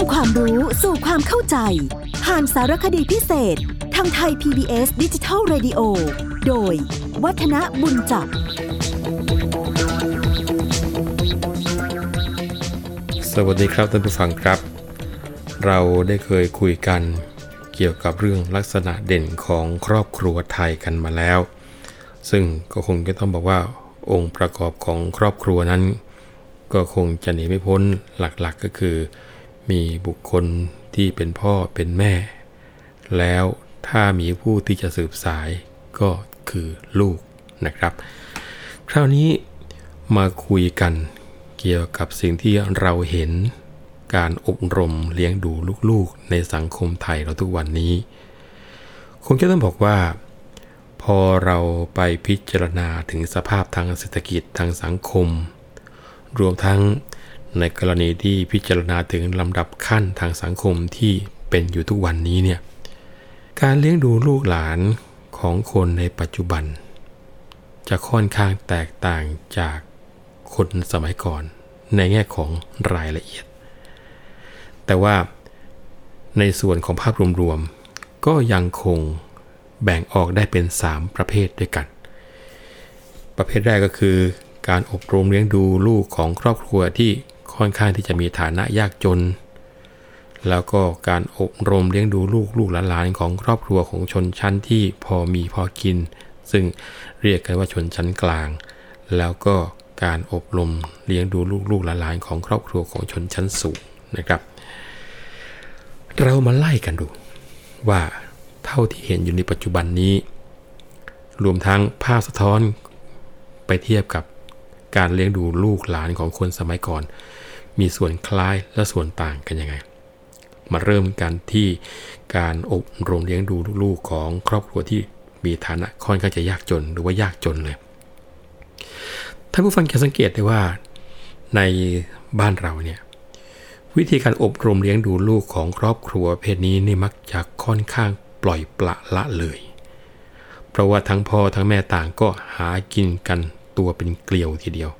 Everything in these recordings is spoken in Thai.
ำความรู้สู่ความเข้าใจ ผ่านสารคดีพิเศษ ทางไทย PBS ดิจิทัล Radio โดย วัฒนบุญจับ สวัสดีครับท่านผู้ฟังครับ เราได้เคยคุยกันเกี่ยวกับเรื่องลักษณะเด่นของครอบครัวไทยกันมาแล้ว ซึ่งก็คงจะต้องบอกว่าองค์ประกอบของครอบครัวนั้น ก็คงจะหนีไม่พ้นหลักๆก็คือ มีบุคคลที่เป็นพ่อเป็นแม่ แล้วถ้ามีผู้ที่จะสืบสายก็คือลูกนะครับ คราวนี้มาคุยกันเกี่ยวกับสิ่งที่เราเห็นการอบรมเลี้ยงดูลูกๆ ในสังคมไทยเราทุกวันนี้ คงจะต้องบอกว่า พอเราไปพิจารณาถึงสภาพทางเศรษฐกิจทางสังคม รวมทั้ง ในกรณีที่พิจารณาถึงลำดับขั้นทางสังคมที่เป็นอยู่ทุกวันนี้เนี่ยการเลี้ยงดูลูกหลานของคนในปัจจุบัน จะค่อนข้างแตกต่างจากคนสมัยก่อนในแง่ของรายละเอียด แต่ว่าในส่วนของภาพรวมๆก็ยังคงแบ่งออกได้เป็น 3 ประเภทด้วยกัน ประเภทแรกก็คือ การอบรมเลี้ยงดูลูกของครอบครัวที่ ค่อนข้างที่จะมีฐานะยากจน แล้วก็การอบรมเลี้ยงดูลูกลูกหลานของครอบครัวของชนชั้นที่พอมีพอกิน ซึ่งเรียกกันว่าชนชั้นกลาง แล้วก็การอบรมเลี้ยงดูลูกๆหลานของครอบครัวของชนชั้นสูงนะครับ เรามาไล่กันดูว่าเท่าที่เห็นอยู่ในปัจจุบันนี้ รวมทั้งภาพสะท้อนไปเทียบกับการเลี้ยงดูลูกหลานของคนสมัยก่อน มีส่วนคล้ายและส่วนต่างกันยังไง มาเริ่มกันที่การอบรมเลี้ยงดูลูกๆของครอบครัวที่มีฐานะค่อนข้างจะยากจนหรือว่ายากจนเลยท่านผู้ฟังจะสังเกตได้ว่าในบ้านเราเนี่ยวิธีการอบรมเลี้ยงดูลูกของครอบครัวเพศนี้นี่มักจะค่อนข้างปล่อยปละละเลย เพราะว่าทั้งพ่อทั้งแม่ต่างก็หากินกันตัวเป็นเกลียวทีเดียว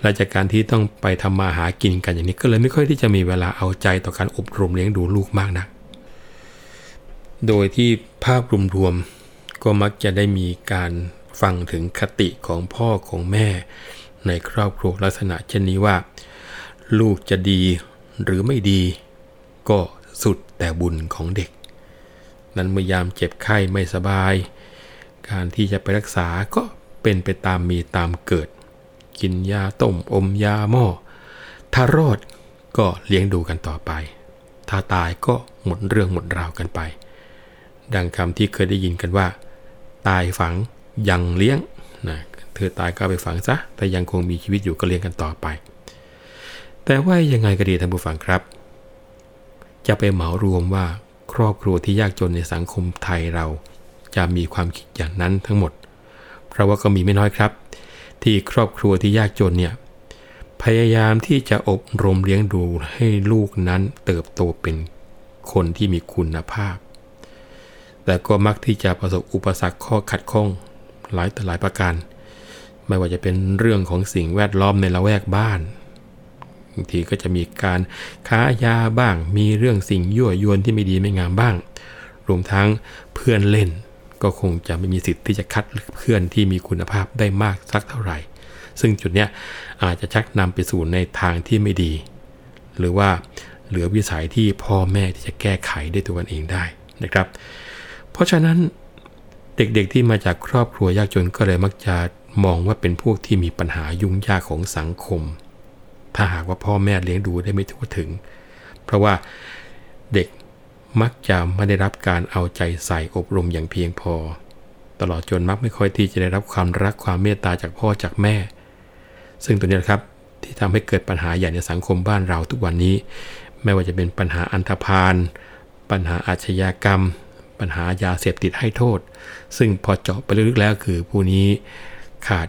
และจากการที่ต้องไปทำมาหากินกันอย่างนี้ก็เลยไม่ค่อยที่จะมีเวลาเอาใจต่อการอบรมเลี้ยงดูลูกมากนะัก โดยที่ภาพรวมๆก็มักจะได้มีการฟังถึงคติของพ่อของแม่ ในครอบครัวลักษณะเช่นนี้ว่า ลูกจะดีหรือไม่ดี ก็สุดแต่บุญของเด็ก นั้นเมื่อยามเจ็บไข้ไม่สบาย การที่จะไปรักษาก็เป็นไปตามมีตามเกิด กินยาต้มอมยาหม้อถ้ารอดก็เลี้ยงดูกันต่อไป ถ้าตายก็หมดเรื่องหมดราวกันไป ดังคำที่เคยได้ยินกันว่า ตายฝังยังเลี้ยงนะเธอตายก็ไปฝังซะ แต่ยังคงมีชีวิตอยู่ก็เลี้ยงกันต่อไป แต่ว่ายังไงก็ดีท่านผู้ฟังครับ จะไปเหมารวมว่าครอบครัวที่ยากจนในสังคมไทยเรา จะมีความคิดอย่างนั้นทั้งหมด เพราะว่าก็มีไม่น้อยครับ ที่ครอบครัวที่ยากจนเนี่ยพยายามที่จะอบรมเลี้ยงดูให้ลูกนั้นเติบโตเป็นคนที่มีคุณภาพ แต่ก็มักที่จะประสบอุปสรรคข้อขัดข้องหลายต่อหลายประการ ไม่ว่าจะเป็นเรื่องของสิ่งแวดล้อมในละแวกบ้านบางทีก็จะมีการค้ายาบ้าง มีเรื่องสิ่งยั่วยวนที่ไม่ดีไม่งามบ้าง รวมทั้งเพื่อนเล่น ก็คงจะไม่มีสิทธิ์ที่จะคัดเพื่อนที่มีคุณภาพได้มากสักเท่าไหร่ ซึ่งจุดนี้อาจจะชักนำไปสู่ในทางที่ไม่ดี หรือว่าเหลือวิสัยที่พ่อแม่ที่จะแก้ไขได้ตัวกันเองได้นะครับ เพราะฉะนั้นเด็กๆที่มาจากครอบครัวยากจนก็เลยมักจะมองว่าเป็นพวกที่มีปัญหายุ่งยากของสังคม ถ้าหากว่าพ่อแม่เลี้ยงดูได้ไม่ทั่วถึง เพราะว่าเด็ก มักจะไม่ได้รับการเอาใจใส่อบรมอย่างเพียงพอ ตลอดจนมักไม่ค่อยที่จะได้รับความรักความเมตตาจากพ่อจากแม่ ซึ่งตัวนี้ครับที่ทำให้เกิดปัญหาใหญ่ในสังคมบ้านเราทุกวันนี้ ไม่ว่าจะเป็นปัญหาอันธพาลปัญหาอาชญากรรม ปัญหายาเสพติดให้โทษ ซึ่งพอเจาะไปลึกๆแล้วคือผู้นี้ขาด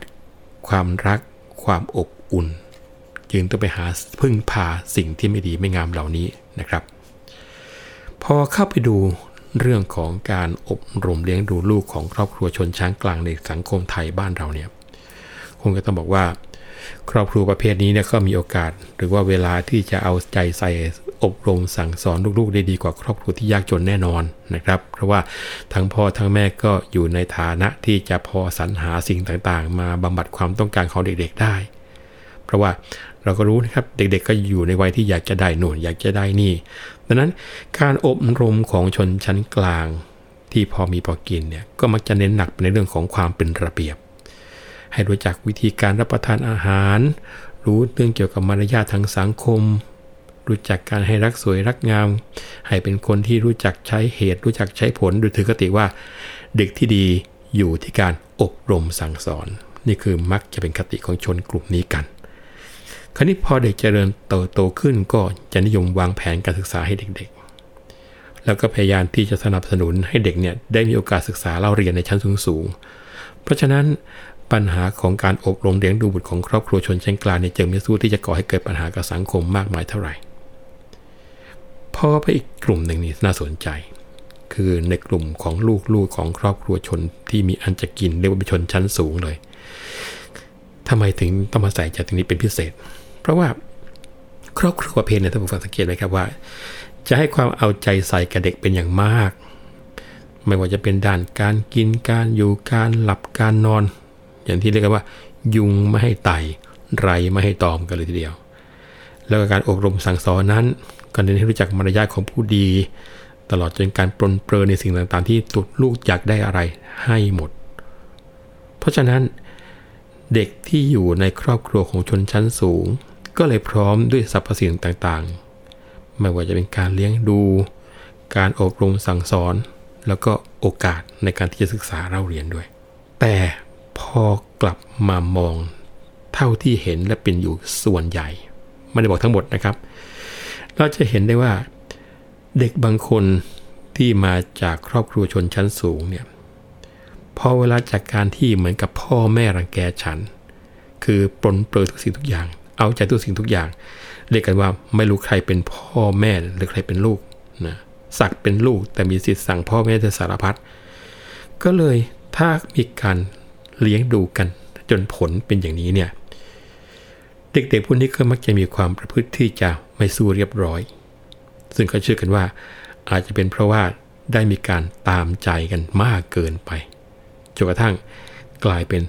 ความรักความอบอุ่น จึงต้องไปหาพึ่งพาสิ่งที่ไม่ดีไม่งามเหล่านี้นะครับ พอเข้าไปดูเรื่องของการอบรมเลี้ยงดูลูกของครอบครัวชนชั้นกลางในสังคมไทยบ้านเราเนี่ยคงจะต้องบอกว่า ครอบครัวประเภทนี้เนี่ยก็มีโอกาส หรือว่าเวลาที่จะเอาใจใส่อบรมสั่งสอนลูกๆ ได้ดีกว่าครอบครัวที่ยากจนแน่นอนนะครับ เพราะว่าทั้งพ่อทั้งแม่ก็อยู่ในฐานะที่จะพอสรรหาสิ่งต่างๆ มาบำบัดความต้องการของเด็กๆได้ เพราะว่า เราก็รู้นะครับเด็กๆก็อยู่ในวัยที่อยากจะได้หนุนอยากจะได้นี่ดังนั้นการอบรมของชนชั้นกลางที่พอมีพอกินเนี่ยก็มักจะเน้นหนักในเรื่องของความเป็นระเบียบ ให้รู้จักวิธีการรับประทานอาหาร รู้เรื่องเกี่ยวกับมารยาททางสังคม รู้จักการให้รักสวยรักงาม ให้เป็นคนที่รู้จักใช้เหตุ รู้จักใช้ผลโดยถือคติว่า เด็กที่ดีอยู่ที่การอบรมสั่งสอน นี่คือมักจะเป็นคติของชนกลุ่มนี้กัน คราวนี้พอเด็กเจริญเติบโตขึ้นก็จะนิยมวางแผนการศึกษาให้เด็กๆ แล้วก็พยายามที่จะสนับสนุนให้เด็กเนี่ยได้มีโอกาสศึกษาเล่าเรียนในชั้นสูงๆ เพราะฉะนั้นปัญหาของการอบรมเลี้ยงดูบุตรของครอบครัวชนชั้นกลางเนี่ยจึงม่สู้ที่จะก่อให้เกิดปัญหากับสังคมมากมายเท่าไหร่พอไปอีกกลุ่มหนึ่งนี่น่าสนใจ คือในกลุ่มของลูกๆของครอบครัวชนที่มีอันจะกินเรียกว่าเป็นชนชั้นสูงเลยทำไมถึงต้องมาใส่ใจตรงนี้เป็นพิเศษ เพราะว่าครอบครัวเพศเนี่ยท่านผู้ฟังสังเกตไหมครับว่า จะให้ความเอาใจใส่กับเด็กเป็นอย่างมาก ไม่ว่าจะเป็นด้านการกินการอยู่การหลับการนอน อย่างที่เรียกว่า ยุงไม่ให้ไต่ไรไม่ให้ตอมกันเลยทีเดียว แล้วกการอบรมสั่งสอนนั้นก็เน้นให้รู้จักมารยาทของผู้ดี ตลอดจนการปลนเปลือในสิ่งต่างๆ ที่ตุดลูกอยากได้อะไรให้หมด เพราะฉะนั้นเด็กที่อยู่ในครอบครัวของชนชั้นสูง ก็เลยพร้อมด้วยสรรพสิ่งต่างๆ ไม่ว่าจะเป็นการเลี้ยงดู การอบรมสั่งสอน แล้วก็โอกาสในการที่จะศึกษาเล่าเรียนด้วย แต่พอกลับมามองเท่าที่เห็นและเป็นอยู่ส่วนใหญ่ ไม่ได้บอกทั้งหมดนะครับ เราจะเห็นได้ว่าเด็กบางคนที่มาจากครอบครัวชนชั้นสูงเนี่ยพอเวลาจากการที่เหมือนกับพ่อแม่รังแกฉัน คือปลนเปลือทุกสิ่งทุกอย่าง เอาใจทุกสิ่งทุกอย่าง เรียกกันว่าไม่รู้ใครเป็นพ่อแม่หรือใครเป็นลูกนะสักเป็นลูกแต่มีสิทธิ์สั่งพ่อแม่จะสารพัดก็เลยถ้ามีการเลี้ยงดูกันจนผลเป็นอย่างนี้เนี่ยเด็กๆพวกนี้ก็มักจะมีความประพฤติที่จะไม่สู้เรียบร้อย ซึ่งก็เชื่อกันว่า อาจจะเป็นเพราะว่าได้มีการตามใจกันมากเกินไปจนกระทั่งกลายเป็น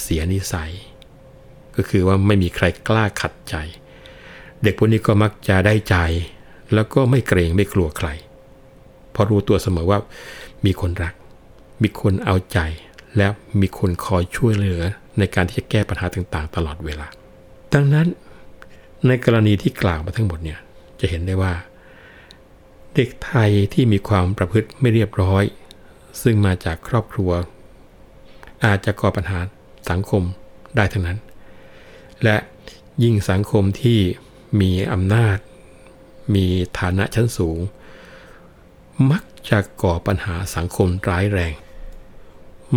เสียนิสัย ก็คือว่าไม่มีใครกล้าขัดใจ เด็กพวกนี้ก็มักจะได้ใจ แล้วก็ไม่เกรงไม่กลัวใคร เพราะรู้ตัวเสมอว่ามีคนรัก มีคนเอาใจ และมีคนคอยช่วยเหลือในการที่จะแก้ปัญหาต่างๆ ตลอดเวลา ดังนั้นในกรณีที่กล่าวมาทั้งหมดเนี่ยจะเห็นได้ว่า เด็กไทยที่มีความประพฤติไม่เรียบร้อย ซึ่งมาจากครอบครัว อาจจะก่อปัญหาสังคมได้ทั้งนั้น และยิ่งสังคมที่มีอำนาจ มีฐานะชั้นสูง มักจะก่อปัญหาสังคมร้ายแรง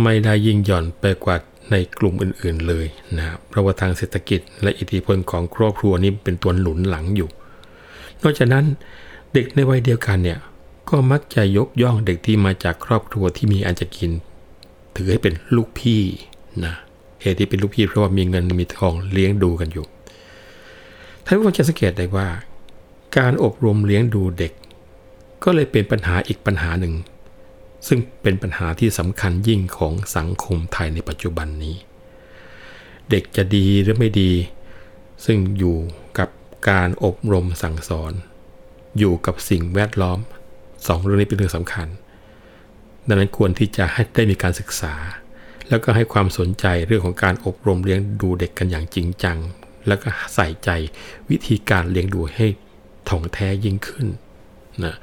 ไม่ได้ยิ่งหย่อนไปกว่าในกลุ่มอื่นๆเลยนะเพราะว่าทางเศรษฐกิจและอิทธิพลของครอบครัวนี้เป็นตัวหนุนหลังอยู่ นอกจากนั้นเด็กในวัยเดียวกันเนี่ยก็มักจะยกย่องเด็กที่มาจากครอบครัวที่มีอันจะกิน ถือให้เป็นลูกพี่นะ เหตุที่เป็นลูกพี่เพราะว่ามีเงินมีทองเลี้ยงดูกันอยู่ท่านผู้ฟังจะสังเกตได้ว่า การอบรมเลี้ยงดูเด็ก ก็เลยเป็นปัญหาอีกปัญหาหนึ่ง ซึ่งเป็นปัญหาที่สำคัญยิ่งของสังคมไทยในปัจจุบันนี้ เด็กจะดีหรือไม่ดี ซึ่งอยู่กับการอบรมสั่งสอน อยู่กับสิ่งแวดล้อมสองเรื่องนี้เป็นเรื่องสำคัญ ดังนั้นควรที่จะให้ได้มีการศึกษา แล้วก็ให้ความสนใจเรื่องของการอบรมเลี้ยงดูเด็กกันอย่างจริงจัง แล้วก็ใส่ใจวิธีการเลี้ยงดูให้ถ่องแท้ยิ่งขึ้นนะ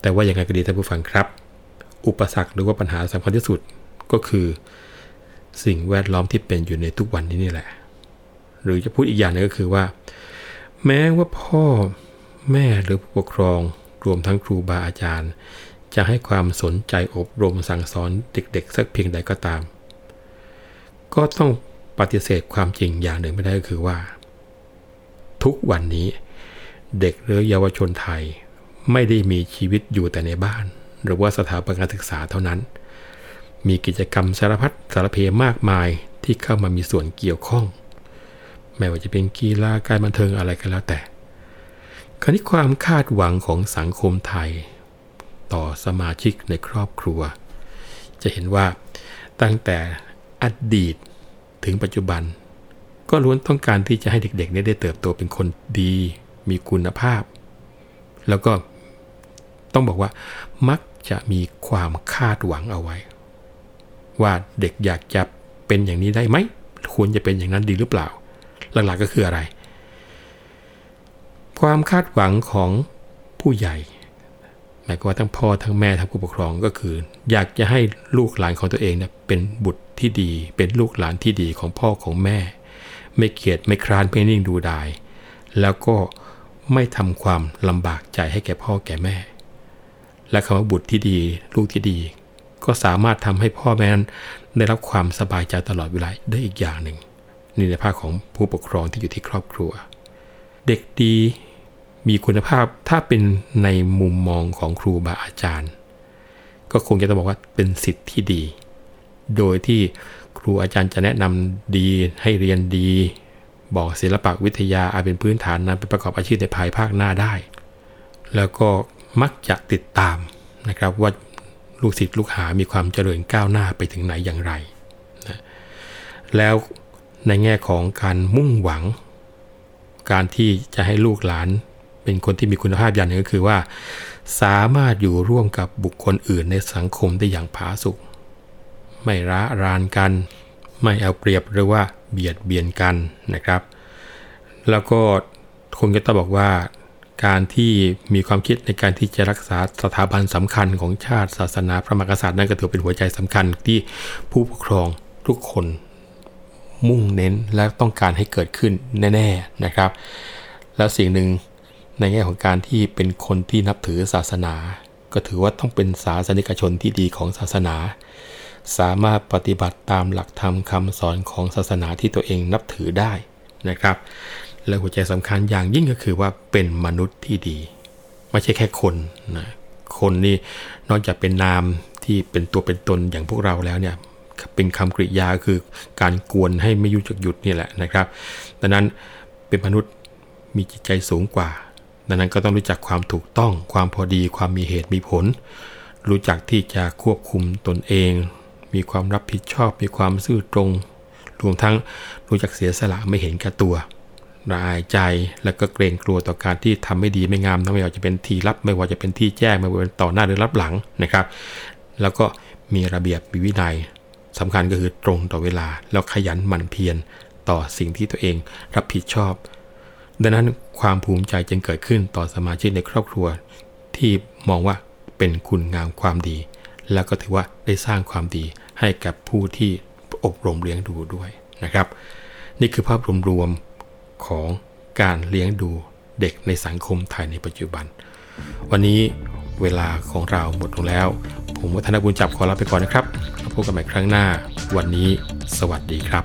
แต่ว่าอย่างไรก็ดีท่านผู้ฟังครับ อุปสรรคหรือว่าปัญหาสำคัญที่สุดก็คือ สิ่งแวดล้อมที่เป็นอยู่ในทุกวันนี้นี่แหละ หรือจะพูดอีกอย่างนึงก็คือว่า แม้ว่าพ่อแม่หรือผู้ปกครองรวมทั้งครูบาอาจารย์ จะให้ความสนใจอบรมสั่งสอนเด็กๆ สักเพียงใดก็ตาม ก็ต้องปฏิเสธความจริงอย่างหนึ่งไม่ได้ก็คือว่า ทุกวันนี้เด็กหรือเยาวชนไทยไม่ได้มีชีวิตอยู่แต่ในบ้าน หรือว่าสถาบันการศึกษาเท่านั้น มีกิจกรรมสารพัดสารเพมากมายที่เข้ามามีส่วนเกี่ยวข้อง ไม่ว่าจะเป็นกีฬาการบันเทิงอะไรก็แล้วแต่คราวนี้ความคาดหวังของสังคมไทย ต่อสมาชิกในครอบครัว จะเห็นว่าตั้งแต่ อดีตถึงปัจจุบัน ก็ล้วนต้องการที่จะให้เด็กๆได้เติบโตเป็นคนดี มีคุณภาพ แล้วก็ต้องบอกว่ามักจะมีความคาดหวังเอาไว้ ว่าเด็กอยากจะเป็นอย่างนี้ได้ไหมควรจะเป็นอย่างนั้นดีหรือเปล่า หลักๆก็คืออะไร ความคาดหวังของผู้ใหญ่ หมายความว่าทั้งพ่อทั้งแม่ทั้งผู้ปกครองก็คือ อยากจะให้ลูกหลานของตัวเองเนี่ยเป็นบุตรที่ดี เป็นลูกหลานที่ดีของพ่อของแม่ ไม่เกียดไม่คร้านไม่นิ่งดูดาย แล้วก็ไม่ทำความลำบากใจให้แก่พ่อแก่แม่ และคำว่าบุตรที่ดี ลูกที่ดี ก็สามารถทำให้พ่อแม่นั้นได้รับความสบายใจตลอดเวลาได้อีกอย่างหนึ่งนี่ในภาคของผู้ปกครองที่อยู่ที่ครอบครัว เด็กดี มีคุณภาพถ้าเป็นในมุมมองของครูบาอาจารย์ ก็คงจะต้องบอกว่าเป็นสิทธิ์ที่ดี โดยที่ครูอาจารย์จะแนะนำดีให้เรียนดี บอกศิลปะวิทยาอาจเป็นพื้นฐานนำไปประกอบอาชีพในภายภาคหน้าได้ แล้วก็มักจะติดตามนะครับว่าลูกศิษย์ลูกหามีความเจริญก้าวหน้าไปถึงไหนอย่างไรนะแล้วในแง่ของการมุ่งหวัง การที่จะให้ลูกหลาน เป็นคนที่มีคุณภาพอย่างหนึ่งก็คือว่า สามารถอยู่ร่วมกับบุคคลอื่นในสังคมได้อย่างผาสุกไม่ร้ารานกัน ไม่เอาเปรียบหรือว่าเบียดเบียนกันนะครับ แล้วก็คงจะต้องบอกว่าการที่มีความคิดในการที่จะรักษาสถาบันสำคัญของชาติศาสนาพระมหากษัตริย์นั่นก็ถือเป็นหัวใจสำคัญที่ผู้ปกครองทุกคนมุ่งเน้นและต้องการให้เกิดขึ้นแน่ ๆนะครับ แล้วสิ่งหนึ่ง ในแง่ของการที่เป็นคนที่นับถือศาสนา ก็ถือว่าต้องเป็นศาสนิกชนที่ดีของศาสนา สามารถปฏิบัติตามหลักธรรมคำสอนของศาสนาที่ตัวเองนับถือได้นะครับ และหัวใจสำคัญอย่างยิ่งก็คือว่าเป็นมนุษย์ที่ดี ไม่ใช่แค่คนนะคนนี่นอกจากเป็นนามที่เป็นตัวเป็นตนอย่างพวกเราแล้วเนี่ยเป็นคำกริยาคือการกวนให้ไม่ยุดจักหยุดนี่แหละนะครับ ดังนั้นเป็นมนุษย์มีจิตใจสูงกว่า ดังนั้นก็ต้องรู้จักความถูกต้อง ความพอดี ความมีเหตุมีผล รู้จักที่จะควบคุมตนเอง มีความรับผิดชอบ มีความซื่อตรง รวมทั้งรู้จักเสียสละไม่เห็นแก่ตัวรายใจแล้วก็เกรงกลัวต่อการที่ทำไม่ดีไม่งามไม่ว่าจะเป็นที่รับไม่ว่าจะเป็นที่แจ้งไม่ว่าเป็นต่อหน้าหรือรับหลังนะครับ แล้วก็มีระเบียบมีวินัยสำคัญก็คือตรงต่อเวลาแล้วขยันหมั่นเพียรต่อสิ่งที่ตัวเองรับผิดชอบ ดังนั้นความภูมิใจจึงเกิดขึ้นต่อสมาชิกในครอบครัว ที่มองว่าเป็นคุณงามความดี แล้วก็ถือว่าได้สร้างความดีให้กับผู้ที่อบรมเลี้ยงดูด้วยนะครับ นี่คือภาพรวมๆของการเลี้ยงดูเด็กในสังคมไทยในปัจจุบัน วันนี้เวลาของเราหมดลงแล้ว ผมวัฒนบุญจับขอลาไปก่อนนะครับพบกันใหม่ครั้งหน้า วันนี้ สวัสดีครับ